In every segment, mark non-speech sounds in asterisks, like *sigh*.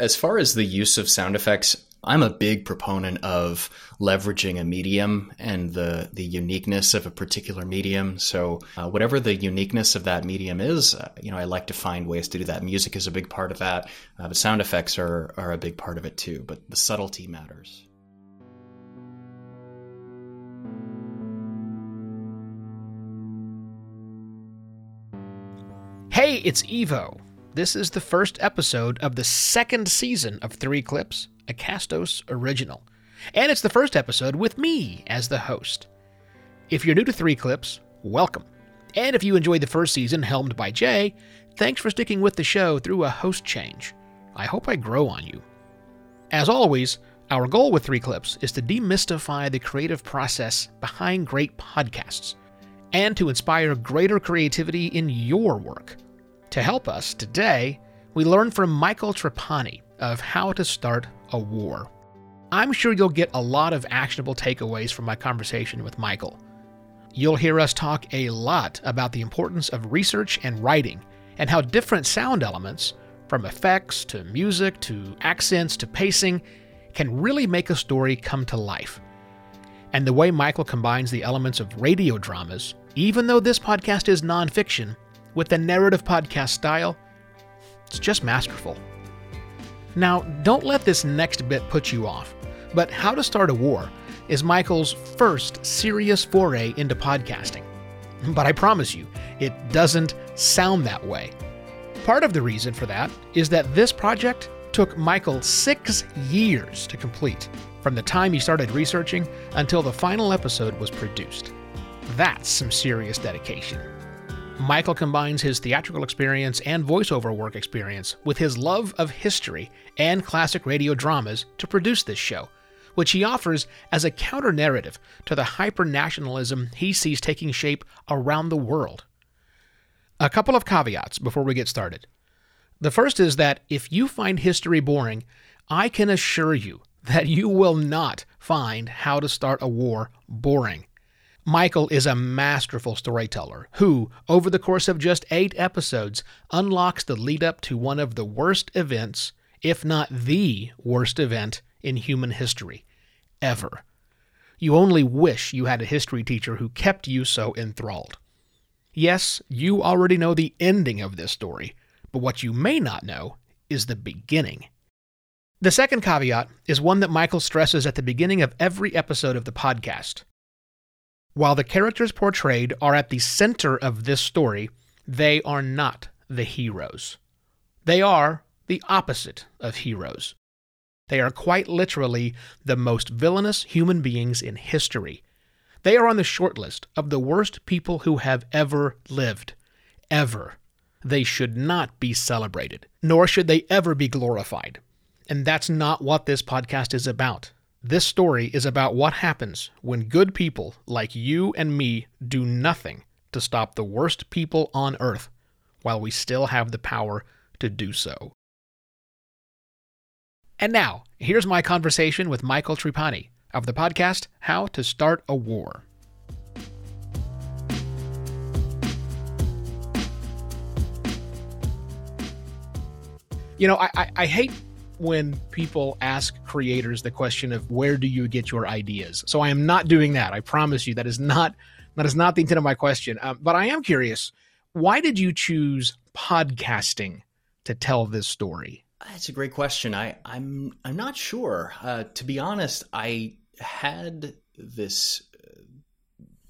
as far as the use of sound effects, I'm a big proponent of leveraging a medium and the the uniqueness of a particular medium. So uh, whatever the uniqueness of that medium is, uh, you know, I like to find ways to do that. Music is a big part of that. Uh, but sound effects are are a big part of it too. But the subtlety matters. Hey, it's Evo. This is the first episode of the second season of Three Clips, a Castos original. And it's the first episode with me as the host. If you're new to Three Clips, welcome. And if you enjoyed the first season, helmed by Jay, thanks for sticking with the show through a host change. I hope I grow on you. As always, our goal with Three Clips is to demystify the creative process behind great podcasts and to inspire greater creativity in your work. To help us today, we learn from Michael Trapani of How to Start a War. I'm sure you'll get a lot of actionable takeaways from my conversation with Michael. You'll hear us talk a lot about the importance of research and writing, and how different sound elements, from effects to music to accents to pacing, can really make a story come to life. And the way Michael combines the elements of radio dramas, even though this podcast is nonfiction, with the narrative podcast style, it's just masterful. Now, don't let this next bit put you off, but How to Start a War is Michael's first serious foray into podcasting. But I promise you, it doesn't sound that way. Part of the reason for that is that this project took Michael six years to complete, from the time he started researching until the final episode was produced. That's some serious dedication. Michael combines his theatrical experience and voiceover work experience with his love of history and classic radio dramas to produce this show, which he offers as a counter narrative to the hyper nationalism he sees taking shape around the world. A couple of caveats before we get started. The first is that if you find history boring, I can assure you that you will not find How to Start a War boring. Michael is a masterful storyteller who, over the course of just eight episodes, unlocks the lead up to one of the worst events, if not the worst event, in human history. Ever. You only wish you had a history teacher who kept you so enthralled. Yes, you already know the ending of this story, but what you may not know is the beginning. The second caveat is one that Michael stresses at the beginning of every episode of the podcast. While the characters portrayed are at the center of this story, they are not the heroes. They are the opposite of heroes. They are quite literally the most villainous human beings in history. They are on the short list of the worst people who have ever lived. Ever. They should not be celebrated, nor should they ever be glorified. And that's not what this podcast is about. This story is about what happens when good people like you and me do nothing to stop the worst people on earth while we still have the power to do so. And now, here's my conversation with Michael Trapani of the podcast How to Start a War. You know, I, I, I hate when people ask creators the question of where do you get your ideas. So I am not doing that. I promise you that is not that is not the intent of my question. Uh, but I am curious, why did you choose podcasting to tell this story? That's a great question. I I'm I'm not sure. Uh, to be honest, I had this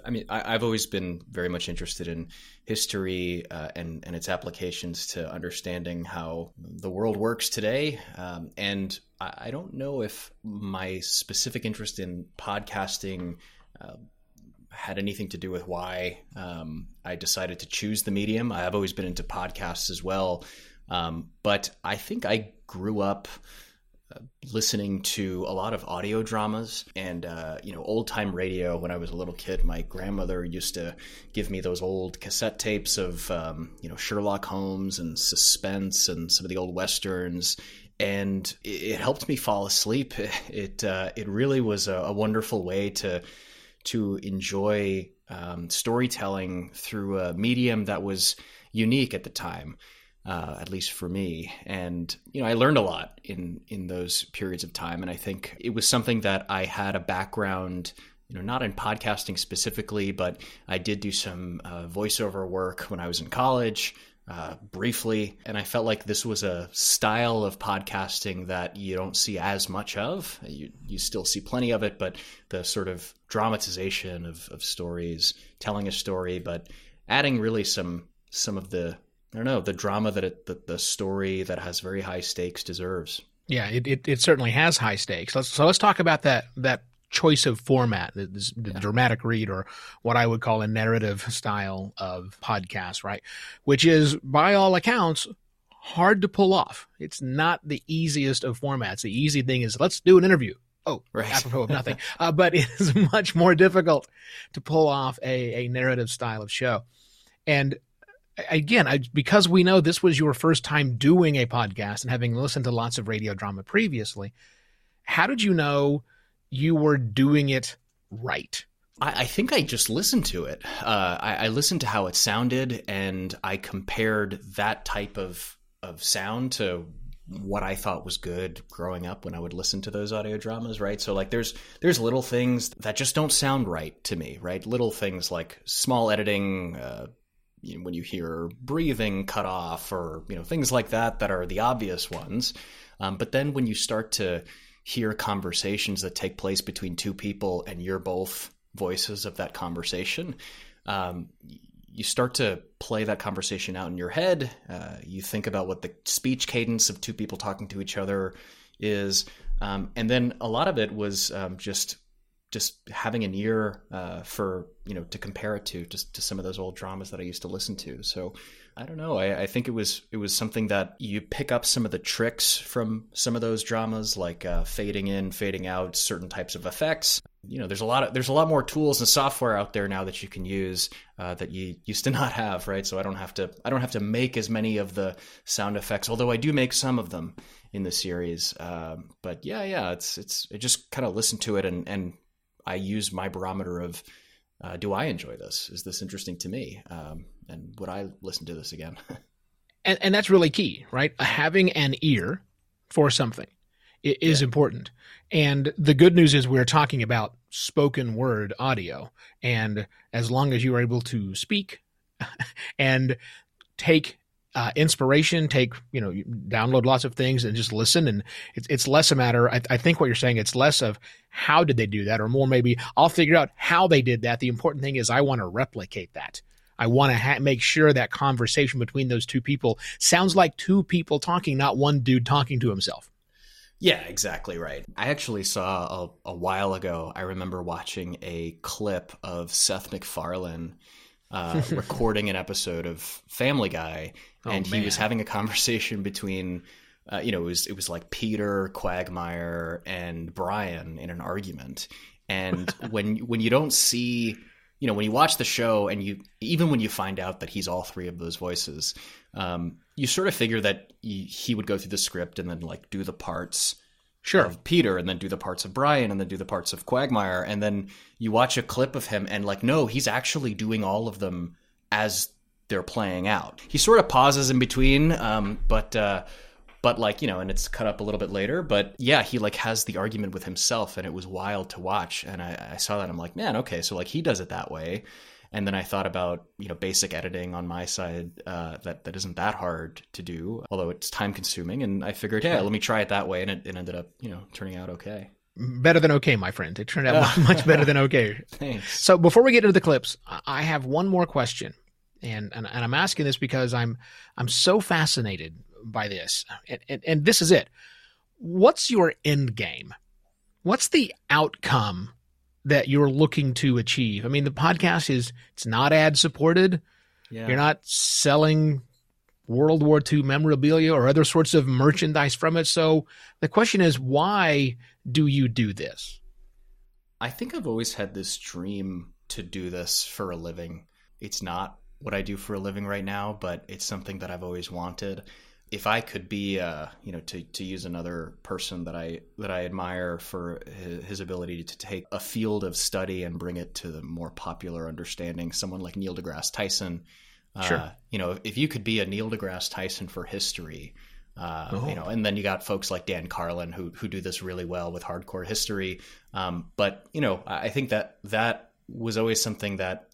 I mean, I, have always been very much interested in history uh, and and its applications to understanding how the world works today. Um, and I, I, don't know if my specific interest in podcasting. Uh, had anything to do with why um, I decided to choose the medium. I've always been into podcasts as well, um, but I think I grew up listening to a lot of audio dramas and uh, you know old time radio when I was a little kid. My grandmother used to give me those old cassette tapes of um, you know Sherlock Holmes and suspense and some of the old westerns. And it, helped me fall asleep. *laughs* It uh, it really was a, a, wonderful way to to enjoy um, storytelling through a medium that was unique at the time uh, at least for me. And you know, I learned a lot in in those periods of time, and I think it was something that I had a background you know, not in podcasting specifically, but I did do some uh, voiceover work when I was in college. Uh, briefly, and I felt like this was a style of podcasting that you don't see as much of. You you still see plenty of it, but the sort of dramatization of, of stories, telling a story, but adding really some some of the I don't know the drama that it, the, the story that has very high stakes deserves. Yeah, it, it, it certainly has high stakes. Let's, so let's talk about that that choice of format, the, the yeah. dramatic read, or what I would call a narrative style of podcast, right? Which is, by all accounts, hard to pull off. It's not the easiest of formats. The easy thing is let's do an interview. Oh, right. apropos of nothing. *laughs* uh, but it is *laughs* much more difficult to pull off a, a narrative style of show. And again, I, because we know this was your first time doing a podcast and having listened to lots of radio drama previously, how did you know you were doing it right? I, I think I just listened to it. Uh, I, I listened to how it sounded, and I compared that type of of sound to what I thought was good growing up when I would listen to those audio dramas, right? So like there's there's little things that just don't sound right to me, right? Little things like small editing, uh, you know, when you hear breathing cut off or you know things like that that are the obvious ones. Um, but then when you start to hear conversations that take place between two people and you're both voices of that conversation, um, you start to play that conversation out in your head. Uh, you think about what the speech cadence of two people talking to each other is, um, and then a lot of it was um, just just having an ear uh, for you know to compare it to just to some of those old dramas that I used to listen to. So I don't know. I, I, think it was it was something that you pick up some of the tricks from some of those dramas, like uh, fading in, fading out, certain types of effects. You know, there's a lot of there's a lot more tools and software out there now that you can use uh, that you used to *laughs* not have, right? So I don't have to I don't have to make as many of the sound effects, although I do make some of them in the series. Um, but yeah, yeah, it's it's I just kind of listen to it and and I use my barometer of uh, do I enjoy this? Is this interesting to me? Um, and would I listen to this again? *laughs* and, and that's really key, right? Having an ear for something is yeah. important. And the good news is we're talking about spoken word audio. And as long as you are able to speak *laughs* and take uh, inspiration, take, you know, download lots of things and just listen. And it's, it's less a matter, I, I think what you're saying, it's less of how did they do that or more maybe I'll figure out how they did that. The important thing is I want to replicate that. I want to ha- make sure that conversation between those two people sounds like two people talking, not one dude talking to himself. Yeah, exactly right. I actually saw a, a while ago, I remember watching a clip of Seth MacFarlane uh, *laughs* recording an episode of Family Guy, oh, and he was having a conversation between. Uh, you know, it was it was like Peter Quagmire and Brian in an argument, and *laughs* when when you don't see you know when you watch the show and you even when you find out that he's all three of those voices um, you sort of figure that he, he would go through the script and then like do the parts sure. of Peter and then do the parts of Brian and then do the parts of Quagmire. And then you watch a clip of him and like no he's actually doing all of them as they're playing out. He sort of pauses in between um, but uh, but like you know and it's cut up a little bit later but yeah he like has the argument with himself and it was wild to watch. And i, I saw that i'm like man okay so like he does it that way and then i thought about you know basic editing on my side uh, that that isn't that hard to do although it's time consuming and i figured yeah let me try it that way and it, it ended up you know turning out okay better than okay, my friend. It turned out much better than okay. *laughs* Thanks. So before we get into the clips, I have one more question, and, and and I'm asking this because I'm I'm so fascinated by this, and, and, and this is it. What's your end game? What's the outcome that you're looking to achieve? I mean, the podcast is it's not ad supported. Yeah. You're not selling World War II memorabilia or other sorts of merchandise from it. So the question is, why do you do this? I think I've always had this dream to do this for a living. It's not what I do for a living right now, but it's something that I've always wanted if I could be, uh, you know, to, to use another person that I that I admire for his, his, ability to take a field of study and bring it to the more popular understanding, someone like Neil deGrasse Tyson. Uh, sure. You know, if you could be a Neil deGrasse Tyson for history, Uh, oh. You know, and then you got folks like Dan Carlin who who do this really well with hardcore history. Um, but you know, I think that that was always something that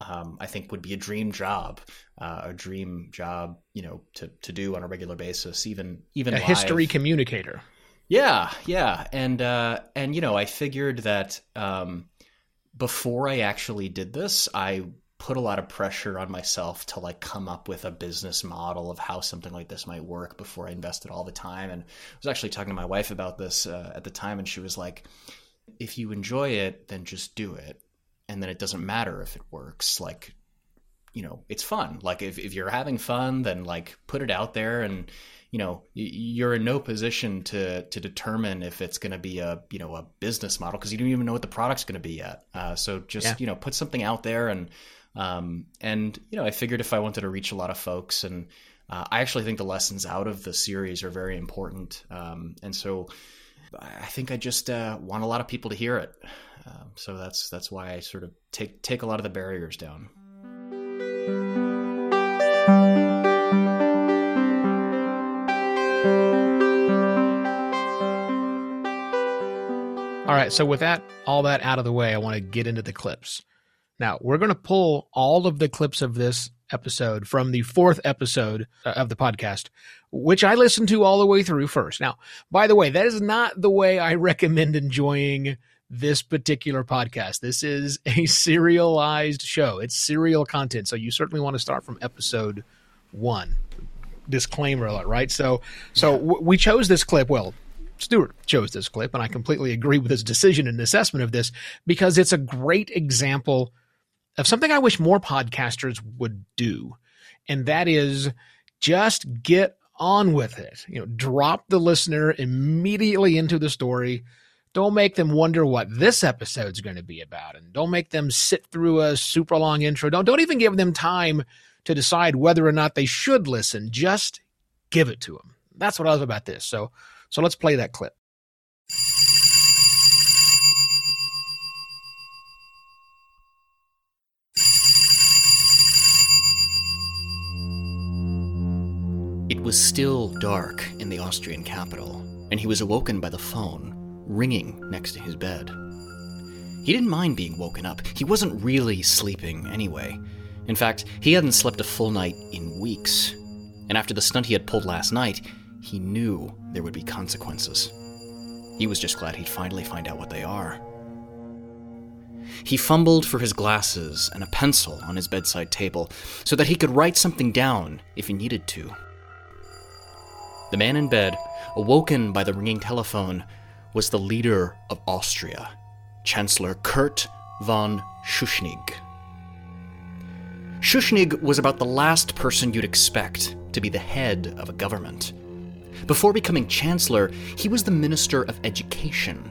um, I think would be a dream job, uh, a dream job, you know, to to do on a regular basis, even even a live. history communicator. Yeah, yeah, and uh, and you know, I figured that um, before I actually did this, I put a lot of pressure on myself to like come up with a business model of how something like this might work before I invested all the time. And I was actually talking to my wife about this uh, at the time, and she was like, "If you enjoy it, then just do it." And then it doesn't matter if it works like you know it's fun. Like if, if you're having fun then like put it out there and you know you're in no position to to determine if it's going to be a you know a business model because you don't even know what the product's going to be yet. Uh, so just yeah. you know put something out there and um, and you know i figured if i wanted to reach a lot of folks and uh, i actually think the lessons out of the series are very important. Um, and so i think i just uh, want a lot of people to hear it um, so that's that's why I sort of take take a lot of the barriers down. All right, so with that all that out of the way, I want to get into the clips. Now, we're going to pull all of the clips of this episode from the fourth episode uh, of the podcast, which I listened to all the way through first. Now, by the way, that is not the way I *laughs* recommend enjoying this particular podcast. This is a *laughs* serialized show. It's serial content. So you certainly want to start from episode one. Disclaimer alert, right? So, so w- we chose this clip. Well, Stuart chose this clip, and I completely agree with his decision and assessment of this because it's a great example of something I wish more podcasters would do, and that is just get on with it. You know, drop the listener immediately into the story don't make them wonder what this episode's going to be about, and don't make them sit through a super long intro. Don't don't even give them time to decide whether or not they should listen. Just give it to them. That's what I love about this. So so let's play that clip. It was still dark in the Austrian capital, and he was awoken by the phone ringing next to his bed. He didn't mind being woken up. He wasn't really sleeping anyway. In fact, he hadn't slept a full night in weeks. And after the stunt he had pulled last night, he knew there would be consequences. He was just glad he'd finally find out what they are. He fumbled for his glasses and a pencil on his bedside table so that he could write something down if he needed to. The man in bed, awoken by the ringing telephone, was the leader of Austria, Chancellor Kurt von Schuschnigg. Schuschnigg was about the last person you'd expect to be the head of a government. Before becoming chancellor, he was the minister of education,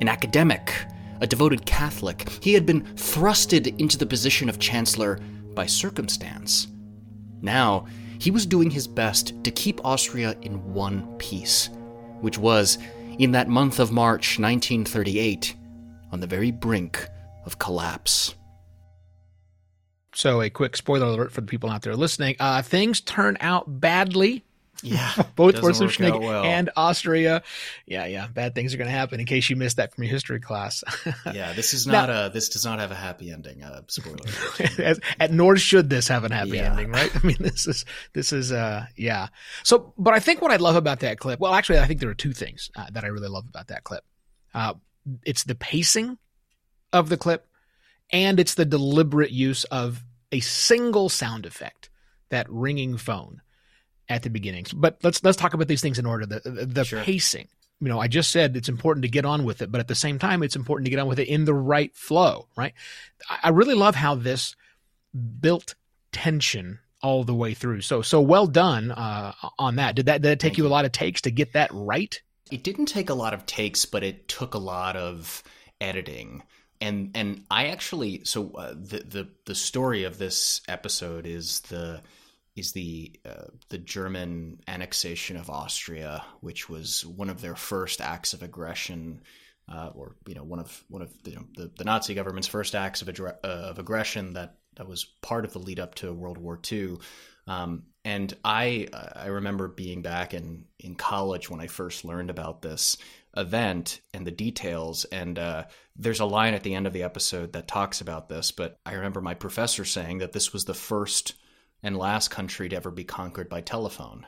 an academic, a devoted Catholic. He had been thrusted into the position of chancellor by circumstance. Now, he was doing his best to keep Austria in one piece, which was in that month of March 1938 on the very brink of collapse. So, a quick spoiler alert for the people out there listening. Uh, things turn out badly. Yeah. *laughs* Both for Schuschnigg well. and Austria. Yeah, yeah. Bad things are going to happen in case you missed that from your history class. *laughs* yeah, this is not now, a, this does not have a happy ending. Uh, spoiler *laughs* as, at, nor should this have a happy yeah. ending, right? I mean, this is, this is, uh, yeah. So, but I think what I love about that clip, well, actually, I think there are two things uh, that I really love about that clip. Uh, it's the pacing of the clip and it's the deliberate use of a single sound effect, that ringing phone at the beginning. But let's let's talk about these things in order. The the sure. pacing. You know, I just said it's important to get on with it, but at the same time, it's important to get on with it in the right flow. Right. I really love how this built tension all the way through. So so well done uh, on that. Did that did it take you, you a lot of takes to get that right? It didn't take a lot of takes, but it took a lot of editing and and I actually so uh, the the the story of this episode is the is the uh, the German annexation of Austria, which was one of their first acts of aggression, uh, or you know one of one of the, you know, the, the, Nazi government's first acts of, uh, of aggression that that was part of the lead up to World War II. Um, and I I remember being back in in college when I first learned about this event and the details. And uh, there's a line at the end of the episode that talks about this. But I remember my professor saying that this was the first and last country to ever be conquered by telephone.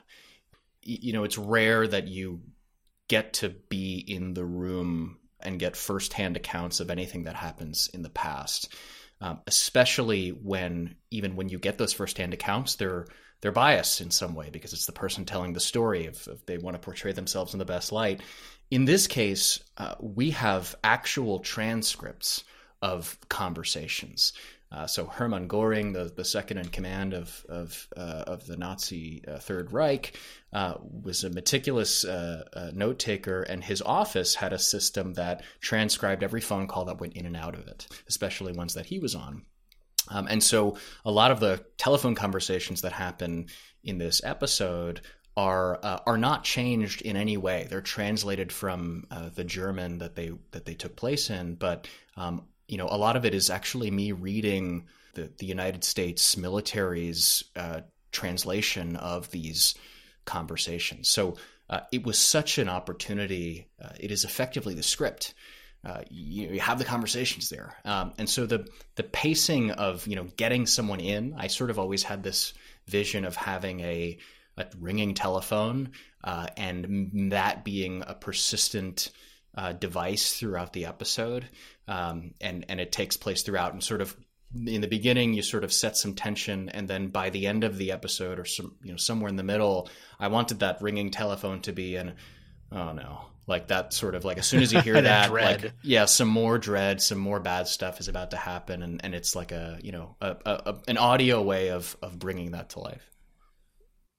You know, it's rare that you get to be in the room and get firsthand accounts of anything that happens in the past. Um, especially when even when you get those firsthand accounts, they're they're biased in some way because it's the person telling the story if, if they want to portray themselves in the best light. In this case, uh, we have actual transcripts of conversations. Uh, so Hermann Göring, the, the second in command of of, uh, of the Nazi uh, Third Reich, uh, was a meticulous uh, uh, note taker, and his office had a system that transcribed every phone call that went in and out of it, especially ones that he was on. Um, and so a lot of the telephone conversations that happen in this episode are uh, are not changed in any way. They're translated from uh, the German that they that they took place in, but um, you know, a lot of it is actually me reading the the United States military's uh, translation of these conversations. So uh, it was such an opportunity. Uh, it is effectively the script. Uh, you, you, have the conversations there, um, and so the the pacing of you know getting someone in. I sort of always had this vision of having a a ringing telephone, uh, and that being a persistent uh, device throughout the episode, um, and and it takes place throughout, and sort of in the beginning you sort of set some tension, and then by the end of the episode, or some you know somewhere in the middle, I wanted that ringing telephone to be an oh no, like that sort of like as soon as you *laughs* hear that, that like yeah, some more dread, some more bad stuff is about to happen, and and it's like a you know a, a, an audio way of of bringing that to life.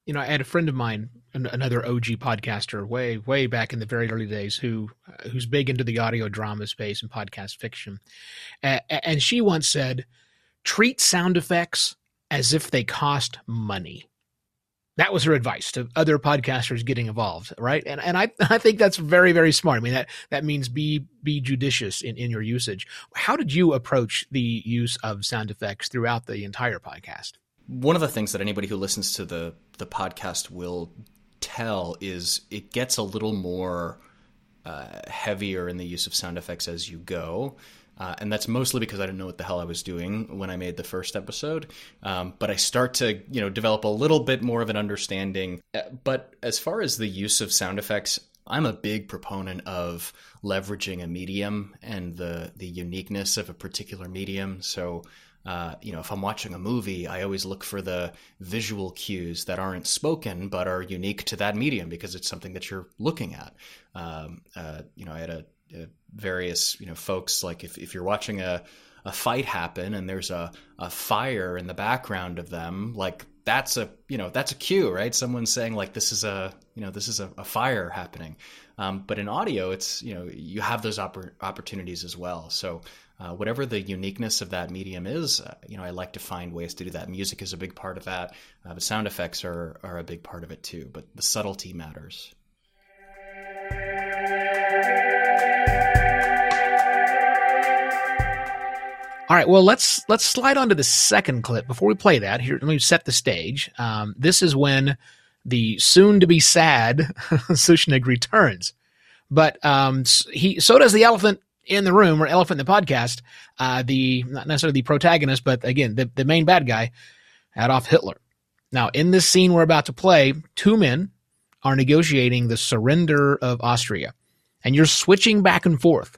You know, I had a friend of mine, another OG podcaster, way way back in the very early days, who uh, who's big into the audio drama space and podcast fiction, and she once said, "Treat sound effects as if they cost money." That was her advice to other podcasters getting involved, right? And and I *laughs* I think that's very very smart. I mean that that means be be judicious in in your usage. How did you approach the use of sound effects throughout the entire podcast? one of the things that anybody who listens to the the podcast will tell is it gets a little more uh, heavier in the use of sound effects as you go. Uh, and that's mostly because I didn't know what the hell I was doing when I made the first episode. Um, but I start to, you know, develop a little bit more of an understanding. Uh, but as far as the use of sound effects, I'm a big proponent of leveraging a medium and the the uniqueness of a particular medium. So uh, you know, if I'm watching a movie, I always look for the visual cues that aren't spoken but are unique to that medium because it's something that you're looking at. Um, uh, you know, I had a, a, various you know folks like if if you're watching a a fight happen and there's a, a fire in the background of them, like that's a you know that's a cue, right? Someone's saying like this is a you know this is a, a fire happening. Um, but in audio, it's you know you have those oppor- opportunities as well. So uh, whatever the uniqueness of that medium is, uh, you know, I like to find ways to do that. Music is a big part of that, uh, but sound effects are are a big part of it too. But the subtlety matters. All right, well let's let's slide on to the second clip. Before we play that, here let me set the stage. Um, this is when the soon to be sad *laughs* Schuschnigg returns, but um, he so does the elephant in the room or elephant in the podcast, uh, the not necessarily the protagonist, but again, the, the main bad guy, Adolf Hitler. Now, in this scene we're about to play, two men are negotiating the surrender of Austria, and you're switching back and forth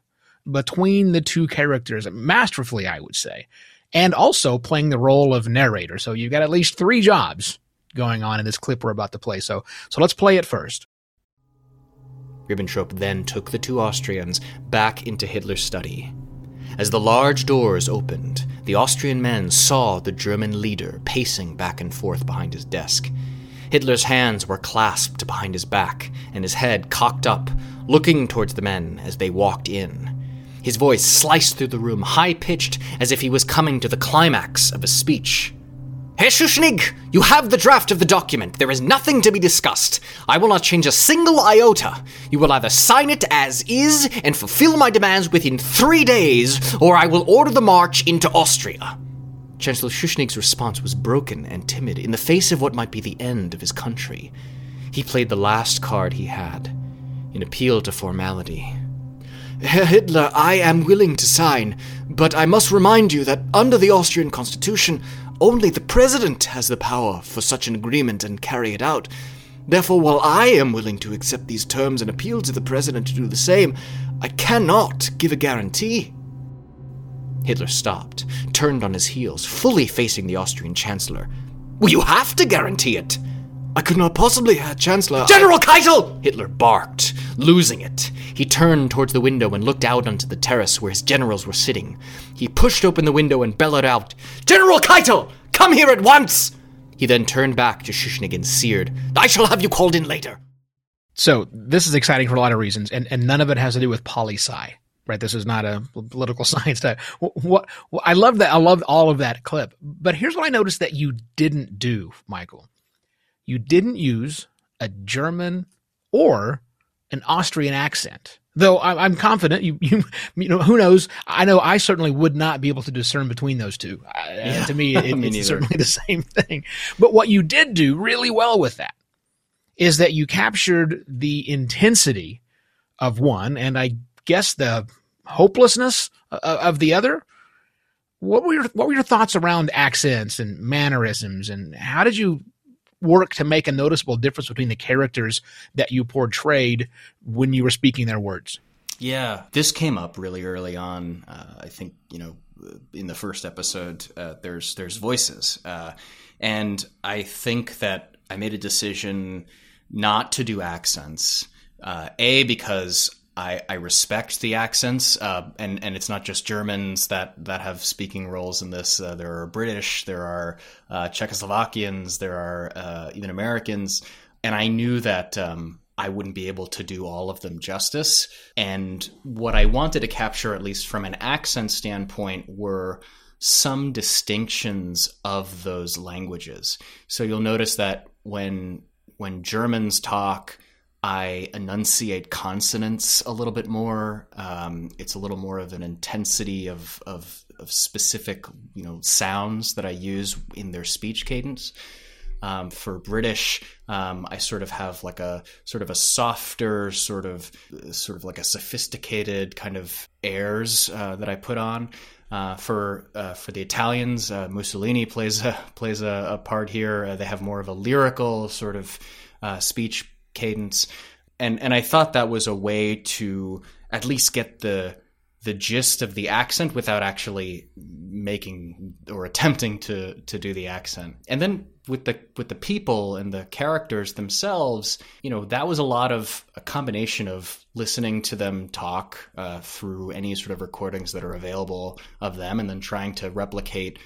between the two characters masterfully, I would say, and also playing the role of narrator. So you've got at least three jobs going on in this clip we're about to play. So, so let's play it first. Ribbentrop then took the two Austrians back into Hitler's study. As the large doors opened, the Austrian men saw the German leader pacing back and forth behind his desk. Hitler's hands were clasped behind his back, and his head cocked up, looking towards the men as they walked in. His voice sliced through the room, high pitched, as if he was coming to the climax of a speech. Herr Schuschnigg, you have the draft of the document. There is nothing to be discussed. I will not change a single iota. You will either sign it as is and fulfill my demands within three days, or I will order the march into Austria. Chancellor Schuschnigg's response was broken and timid in the face of what might be the end of his country. He played the last card he had, an appeal to formality. Herr Hitler, I am willing to sign, but I must remind you that under the Austrian constitution, only the president has the power for such an agreement and carry it out. Therefore, while I am willing to accept these terms and appeal to the president to do the same, I cannot give a guarantee. Hitler stopped, turned on his heels, fully facing the Austrian chancellor. Well, you have to guarantee it. I could not possibly, Herr Chancellor. General Keitel! Hitler barked, losing it. He turned towards the window and looked out onto the terrace where his generals were sitting. He pushed open the window and bellowed out, General Keitel! Come here at once! He then turned back to Schuschnigg and seared, I shall have you called in later. So this is exciting for a lot of reasons, and, and none of it has to do with poli sci, right? This is not a political *laughs* science type. What, what I love that I love all of that clip, but here's what I noticed that you didn't do, Michael you didn't use a German or an Austrian accent. Though I'm confident you, *laughs* you, you know, who knows? I know I certainly would not be able to discern between those two. Yeah. Uh, to me, it, *laughs* me it's certainly the *laughs* same thing. But what you did do really well with that is that you captured the intensity of one, and I guess the hopelessness of the other. What were your What were your thoughts around accents and mannerisms, and how did you work to make a noticeable difference between the characters that you portrayed when you were speaking their words? Yeah, this came up really early on. Uh, I think you know, in the first episode, uh, there's there's voices, uh, and I think that I made a decision not to do accents. Uh, a because I, I respect the accents, uh, and and it's not just Germans that that have speaking roles in this. Uh, there are British, there are uh, Czechoslovakians, there are uh, even Americans, and I knew that um, I wouldn't be able to do all of them justice. And what I wanted to capture, at least from an accent standpoint, were some distinctions of those languages. So you'll notice that when when Germans talk I enunciate consonants a little bit more. Um, it's a little more of an intensity of, of, of specific you know sounds that I use in their speech cadence. Um, for British, um, I sort of have like a sort of a softer, sort of sort of like a sophisticated kind of airs uh, that I put on. Uh, for uh, for the Italians, uh, Mussolini plays a *laughs* plays a, a part here. Uh, they have more of a lyrical sort of uh, speech cadence and and I thought that was a way to at least get the the gist of the accent without actually making or attempting to to do the accent. And then with the with the people and the characters themselves, you know, that was a lot of a combination of listening to them talk uh, through any sort of recordings that are available of them, and then trying to replicate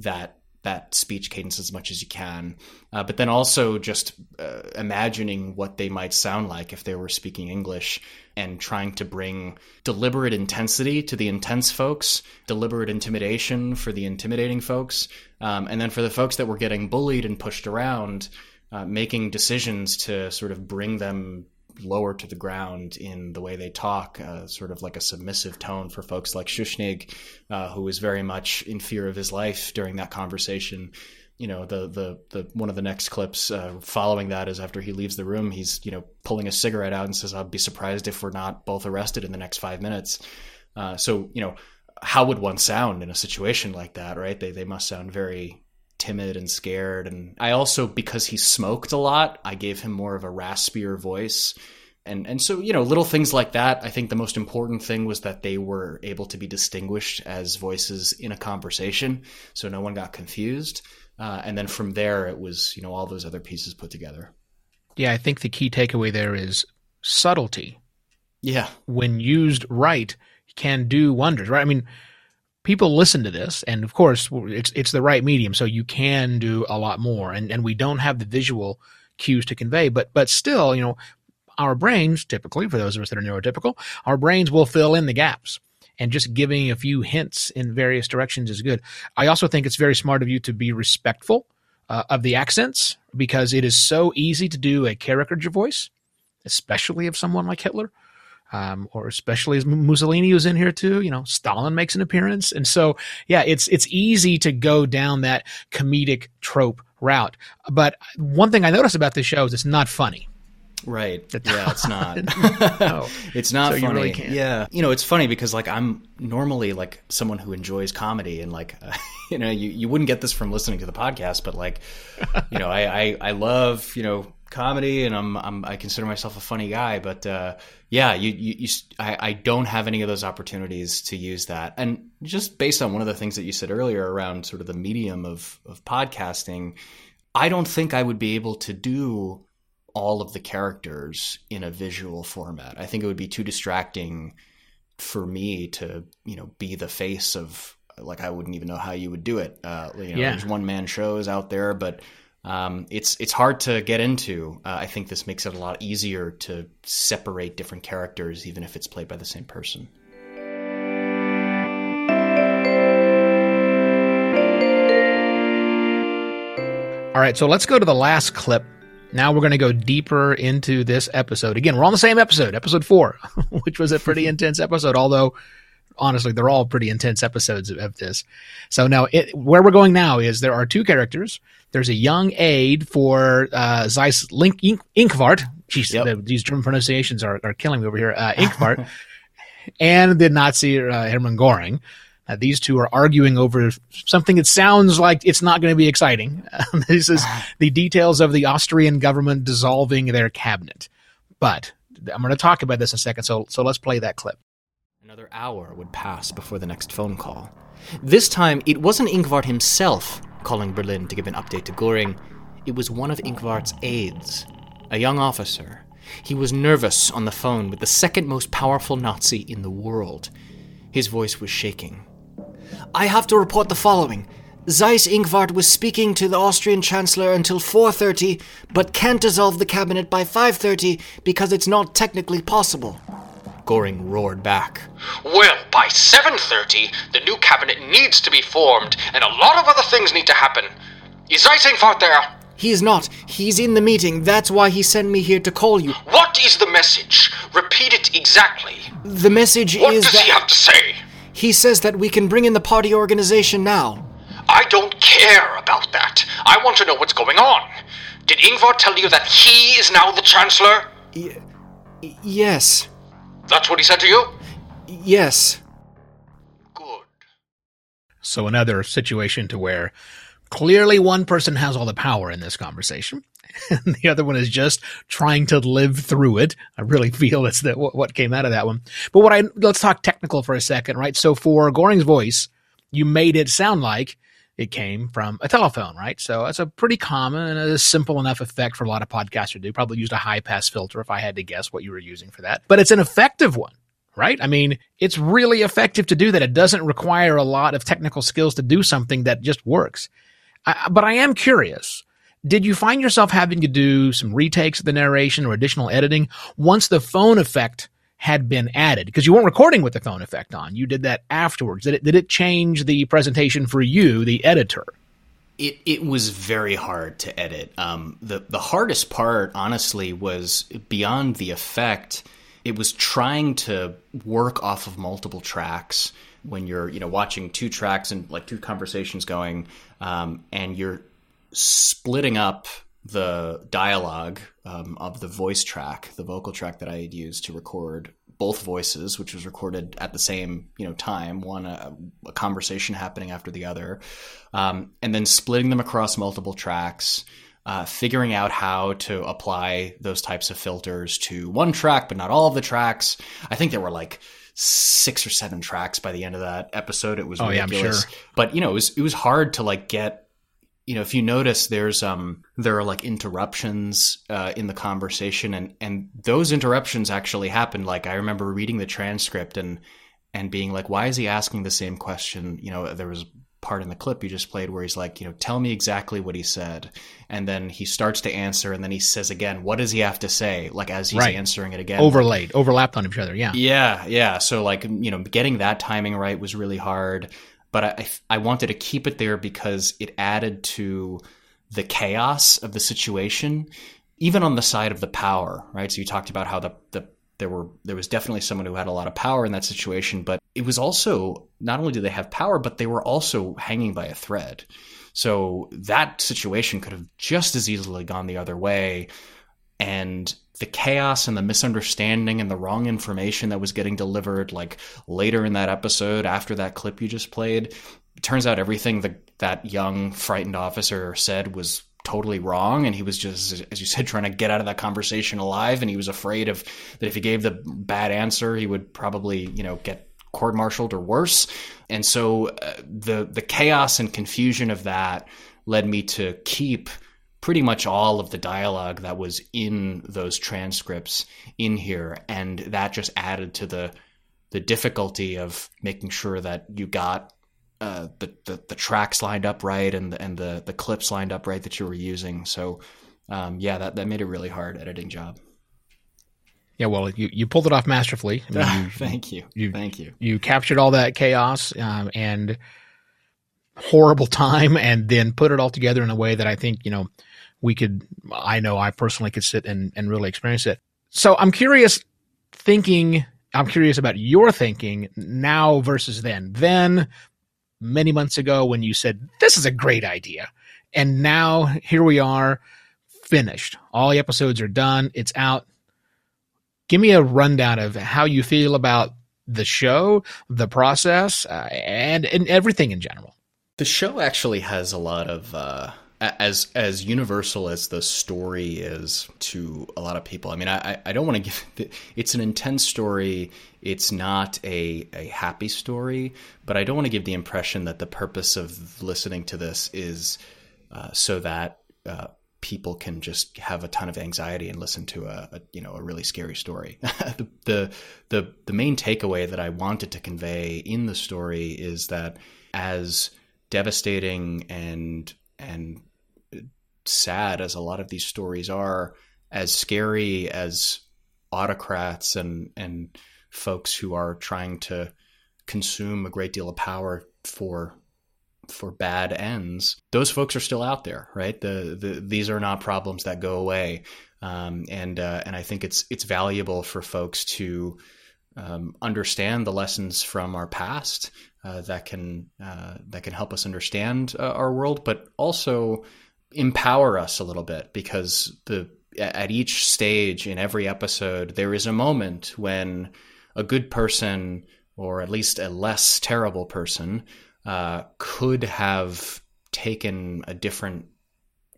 that that speech cadence as much as you can. Uh, but then also just uh, imagining what they might sound like if they were speaking English and trying to bring deliberate intensity to the intense folks, deliberate intimidation for the intimidating folks. Um, and then for the folks that were getting bullied and pushed around, uh, making decisions to sort of bring them lower to the ground in the way they talk, uh, sort of like a submissive tone for folks like Schuschnigg, uh, who was very much in fear of his life during that conversation. You know, the the the one of the next clips uh, following that is after he leaves the room, he's you know pulling a cigarette out and says, "I'll be surprised if we're not both arrested in the next five minutes." Uh, so you know, how would one sound in a situation like that, right? They they must sound very timid and scared. And I also, because he smoked a lot, I gave him more of a raspier voice. And, and so, you know, little things like that. I think the most important thing was that they were able to be distinguished as voices in a conversation. So no one got confused. Uh, and then from there, it was, you know, all those other pieces put together. Yeah, I think the key takeaway there is subtlety. Yeah. When used right, can do wonders, right? I mean, people listen to this and of course it's it's the right medium so you can do a lot more. And and we don't have the visual cues to convey but but still you know our brains typically for those of us that are neurotypical our brains will fill in the gaps. And just giving a few hints in various directions is good. I also think it's very smart of you to be respectful uh, of the accents because it is so easy to do a caricature voice especially of someone like hitler Um, or especially as Mussolini was in here too, you know, Stalin makes an appearance. And so, yeah, it's, it's easy to go down that comedic trope route. But one thing I noticed about this show is it's not funny. Right. Yeah, it's *laughs* not. no. *laughs* It's not So funny. you really. Yeah. You know, it's funny because like I'm normally like someone who enjoys comedy and like uh, *laughs* you know, you, you wouldn't get this from listening to the podcast, but like you know, I, I I love, you know, comedy and I'm I'm I consider myself a funny guy, but uh yeah, you you, you I, I don't have any of those opportunities to use that. And just based on one of the things that you said earlier around sort of the medium of of podcasting, I don't think I would be able to do all of the characters in a visual format. I think it would be too distracting for me to, you know, be the face of like I wouldn't even know how you would do it. Uh, you know, Yeah. there's one man shows out there, but um, it's it's hard to get into. Uh, I think this makes it a lot easier to separate different characters, even if it's played by the same person. All right, so let's go to the last clip. Now we're going to go deeper into this episode. Again, we're on the same episode, episode four, *laughs* which was a pretty *laughs* intense episode, although honestly, they're all pretty intense episodes of, of this. So now it, where we're going now is there are two characters. There's a young aide for uh, Zeiss Link, Ink, Inquart. Jeez, Yep. the- these German pronunciations are, are killing me over here. Uh, Inquart. *laughs* and the Nazi uh, Hermann Goring. Uh, these two are arguing over something that sounds like it's not going to be exciting. *laughs* this is the details of the Austrian government dissolving their cabinet. But I'm going to talk about this in a second, so so let's play that clip. Another hour would pass before the next phone call. This time, it wasn't Inquart himself calling Berlin to give an update to Goring. It was one of Inquart's aides, a young officer. He was nervous on the phone with the second most powerful Nazi in the world. His voice was shaking. I have to report the following. Seyss-Inquart was speaking to the Austrian Chancellor until 4:30, but can't dissolve the cabinet by 5:30 because it's not technically possible. Goring roared back. Well, by 7.30, the new cabinet needs to be formed, and a lot of other things need to happen. Is Seyss-Inquart there? He is not. He's in the meeting. That's why he sent me here to call you. What is the message? Repeat it exactly. The message What is What does that he have to say? he says that we can bring in the party organization now. I don't care about that. I want to know what's going on. Did Inquart tell you that he is now the Chancellor? Y- yes. That's what he said to you? Yes. Good. So another situation to where clearly one person has all the power in this conversation. *laughs* And the other one is just trying to live through it. I really *laughs* feel that's the, what, what came out of that one. But what I, let's talk technical for a second, right? So for Goring's voice, you made it sound like it came from a telephone, right? So that's a pretty common and a simple enough effect for a lot of podcasters to do. Probably used a high pass filter if I had to guess what you were using for that. But it's an effective one right? I mean, it's really effective to do that. It doesn't require a lot of technical skills to do something that just works. I, but I am curious. Did you find yourself having to do some retakes of the narration or additional editing once the phone effect had been added? Because you weren't recording with the phone effect on. You did that afterwards. Did it, did it change the presentation for you, the editor? It it was very hard to edit. Um, the the hardest part, honestly, was beyond the effect. It was trying to work off of multiple tracks when you're you know watching two tracks and like two conversations going, um, and you're splitting up the dialogue um, of the voice track, the vocal track that I had used to record both voices, which was recorded at the same you know time, one a, a conversation happening after the other, um, and then splitting them across multiple tracks. Uh, figuring out how to apply those types of filters to one track, but not all of the tracks. I think there were like six or seven tracks by the end of that episode. It was Oh, yeah, I'm sure. But you know, it was it was hard to like get you know, if you notice, there's um, there are like interruptions uh, in the conversation, and and those interruptions actually happened. Like I remember reading the transcript and and being like, why is he asking the same question? You know, there was a part in the clip you just played where he's like, you know, tell me exactly what he said, and then he starts to answer, and then he says again, what does he have to say? Like as he's Right. answering it again, Overlaid, overlapped on each other. Yeah. yeah, yeah. So like you know, getting that timing right was really hard, but I I wanted to keep it there because it added to the chaos of the situation, even on the side of the power, right? So you talked about how the the there were there was definitely someone who had a lot of power in that situation, but it was also not only do they have power, but they were also hanging by a thread. So that situation could have just as easily gone the other way. And the chaos and the misunderstanding and the wrong information that was getting delivered, like later in that episode, after that clip you just played, turns out everything that that young, frightened officer said was totally wrong. And he was just as you said trying to get out of that conversation alive. And he was afraid of that if he gave the bad answer he would probably you know get court-martialed or worse. And so uh, the the chaos and confusion of that led me to keep pretty much all of the dialogue that was in those transcripts in here and that just added to the the difficulty of making sure that you got uh, the, the, the tracks lined up right and the, and the the clips lined up right that you were using. So um, yeah, that that made a really hard editing job. Yeah, well, you, you pulled it off masterfully. I mean, *laughs* you, Thank you. you. Thank you. You captured all that chaos um, and horrible *laughs* time, and then put it all together in a way that I think you know we could. I know I personally could sit and and really experience it. So I'm curious, thinking. I'm curious about your thinking now versus then. Then many months ago when you said, This is a great idea. And now here we are, finished. All the episodes are done, it's out. Give me a rundown of how you feel about the show, the process, uh, and, and everything in general. The show actually has a lot of. Uh as as universal as the story is to a lot of people. I mean, I I don't want to *laughs* give it's an intense story. It's not a a happy story, but I don't want to give the impression that the purpose of listening to this is uh, so that uh, people can just have a ton of anxiety and listen to a, a you know a really scary story. *laughs* the, the the the main takeaway that I wanted to convey in the story is that as devastating and and sad as a lot of these stories are, as scary as autocrats and and folks who are trying to consume a great deal of power for for bad ends, those folks are still out there, right? The, the these are not problems that go away, um, and uh, and I think it's it's valuable for folks to um, understand the lessons from our past uh, that can uh, that can help us understand uh, our world, but also empower us a little bit because the at each stage in every episode there is a moment when a good person or at least a less terrible person uh, could have taken a different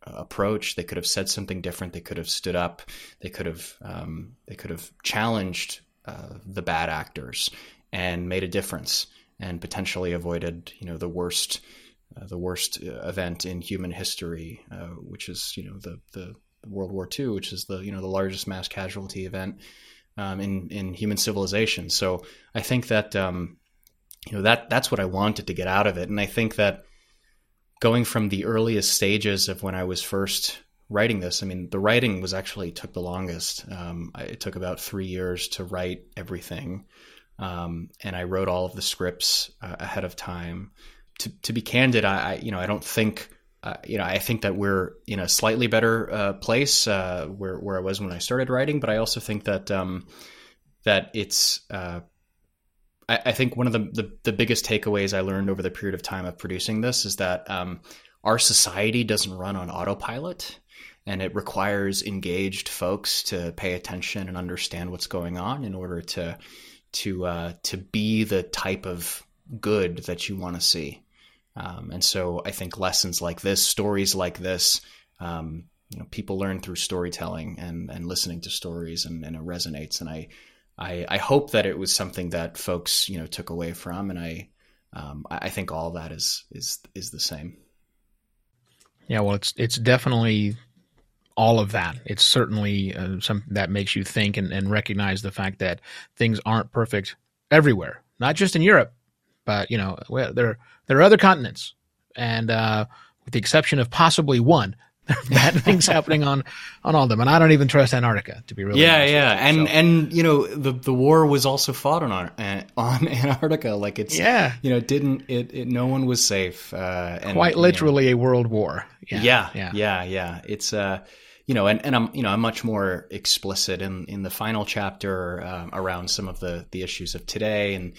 approach. They could have said something different. They could have stood up. They could have um, they could have challenged uh, the bad actors and made a difference and potentially avoided you know the worst uh, the worst uh, event in human history, uh, which is you know the, the World War II, which is the you know the largest mass casualty event um, in in human civilization. So I think that um, you know that that's what I wanted to get out of it, and I think that going from the earliest stages of when I was first writing this, I mean the writing was actually took the longest. Um, it took about three years to write everything. Um, and I wrote all of the scripts uh, ahead of time to, to be candid, I, you know I don't think uh, you know I think that we're in a slightly better uh, place uh, where where I was when I started writing, but I also think that um, that it's uh, I, I, think one of the, the, the biggest takeaways I learned over the period of time of producing this is that um, our society doesn't run on autopilot. And it requires engaged folks to pay attention and understand what's going on in order to to uh, to be the type of good that you want to see. Um, and so I think lessons like this, stories like this, um, you know, people learn through storytelling and, and listening to stories and, and it resonates. And I, I, I, hope that it was something that folks, you know, took away from. And I, um, I think all that is, is, is the same. Yeah. Well, it's, it's definitely all of that. It's certainly uh, something that makes you think and, and recognize the fact that things aren't perfect everywhere, not just in Europe, but you know, well, there there are other continents, and uh, with the exception of possibly one, *laughs* there are bad *laughs* things happening on on all of them. And I don't even trust Antarctica to be really. Yeah, yeah, and so. and you know, the the war was also fought on *laughs* on Antarctica. Like it's yeah, you know, it didn't it, it no one was safe. Uh, and, Quite literally you know, a world war. Yeah, yeah, yeah, yeah. yeah. It's uh you know, and, and I'm you know I'm much more explicit in in the final chapter uh, around some of the the issues of today, and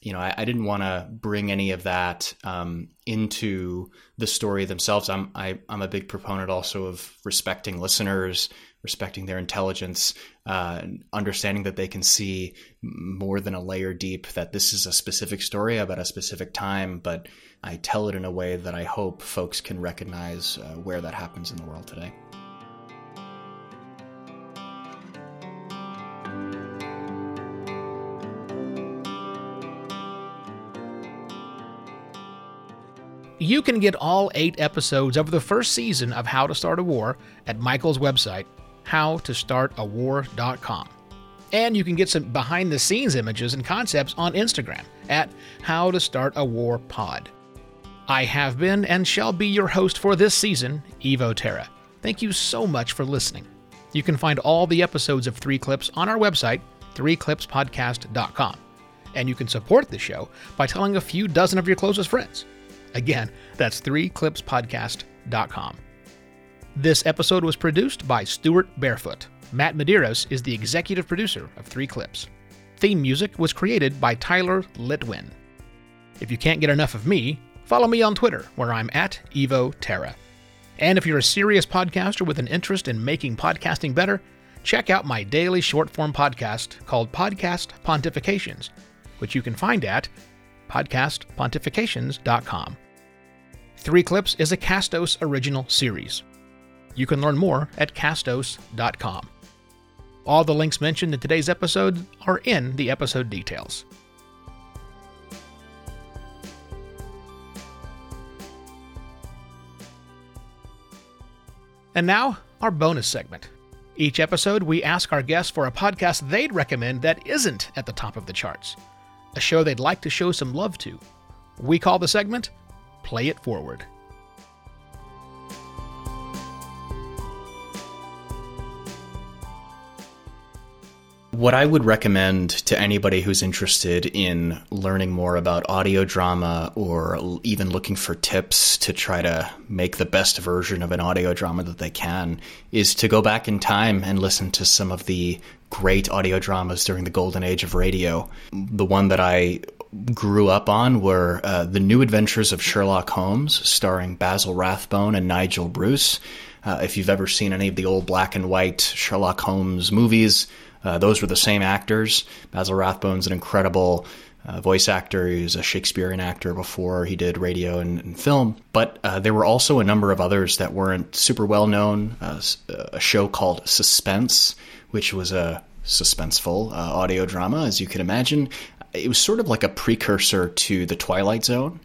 you know I, I didn't want to bring any of that um, into the story themselves. I'm I, I'm a big proponent also of respecting listeners, respecting their intelligence, uh, understanding that they can see more than a layer deep. That this is a specific story about a specific time, but I tell it in a way that I hope folks can recognize uh, where that happens in the world today. You can get all eight episodes of the first season of How to Start a War at Michael's website, howtostartawar.com. And you can get some behind the scenes images and concepts on Instagram at How to Start a War Pod. I have been and shall be your host for this season, Evo Terra. Thank you so much for listening. You can find all the episodes of Three Clips on our website, threeclipspodcast.com. And you can support the show by telling a few dozen of your closest friends. Again, that's threeclipspodcast.com. This episode was produced by Stuart Barefoot. Matt Medeiros is the executive producer of Three Clips. Theme music was created by Tyler Litwin. If you can't get enough of me, follow me on Twitter, where I'm at EvoTerra. And if you're a serious podcaster with an interest in making podcasting better, check out my daily short form podcast called Podcast Pontifications, which you can find at podcastpontifications.com. Three Clips is a Castos original series. You can learn more at castos.com. All the links mentioned in today's episode are in the episode details. And now, our bonus segment. Each episode, we ask our guests for a podcast they'd recommend that isn't at the top of the charts, a show they'd like to show some love to. We call the segment Play It Forward. What I would recommend to anybody who's interested in learning more about audio drama or even looking for tips to try to make the best version of an audio drama that they can is to go back in time and listen to some of the great audio dramas during the golden age of radio. The one that I grew up on were uh, The New Adventures of Sherlock Holmes, starring Basil Rathbone and Nigel Bruce. Uh, if you've ever seen any of the old black and white Sherlock Holmes movies, uh, those were the same actors. Basil Rathbone's an incredible uh, voice actor. He was a Shakespearean actor before he did radio and, and film. But uh, there were also a number of others that weren't super well known. Uh, a show called Suspense, which was a suspenseful uh, audio drama, as you can imagine. It was sort of like a precursor to The Twilight Zone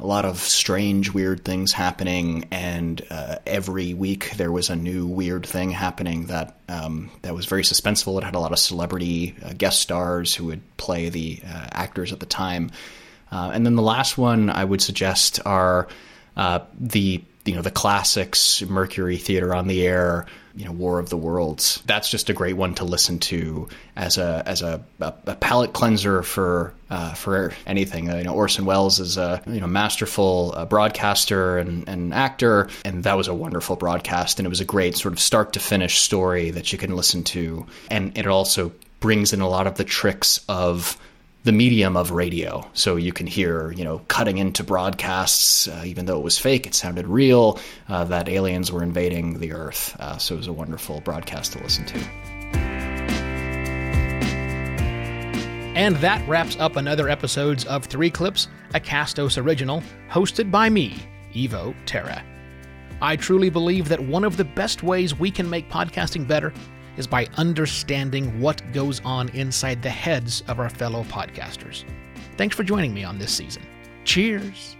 a lot of strange, weird things happening, and uh, every week there was a new weird thing happening that um, that was very suspenseful. It had a lot of celebrity uh, guest stars who would play the uh, actors at the time. Uh, and then the last one I would suggest are uh, the you know the classics, Mercury Theater on the Air, you know War of the Worlds. That's just a great one to listen to as a as a, a, a palate cleanser for uh, for anything. Uh, you know Orson Welles is a you know masterful uh, broadcaster and, and actor, and that was a wonderful broadcast, and it was a great sort of start to finish story that you can listen to, and it also brings in a lot of the tricks of the medium of radio. So you can hear, you know, cutting into broadcasts, uh, even though it was fake, it sounded real, uh, that aliens were invading the Earth. Uh, so it was a wonderful broadcast to listen to. And that wraps up another episodes of Three Clips, a Castos original, hosted by me, Evo Terra. I truly believe that one of the best ways we can make podcasting better is by understanding what goes on inside the heads of our fellow podcasters. Thanks for joining me on this season. Cheers!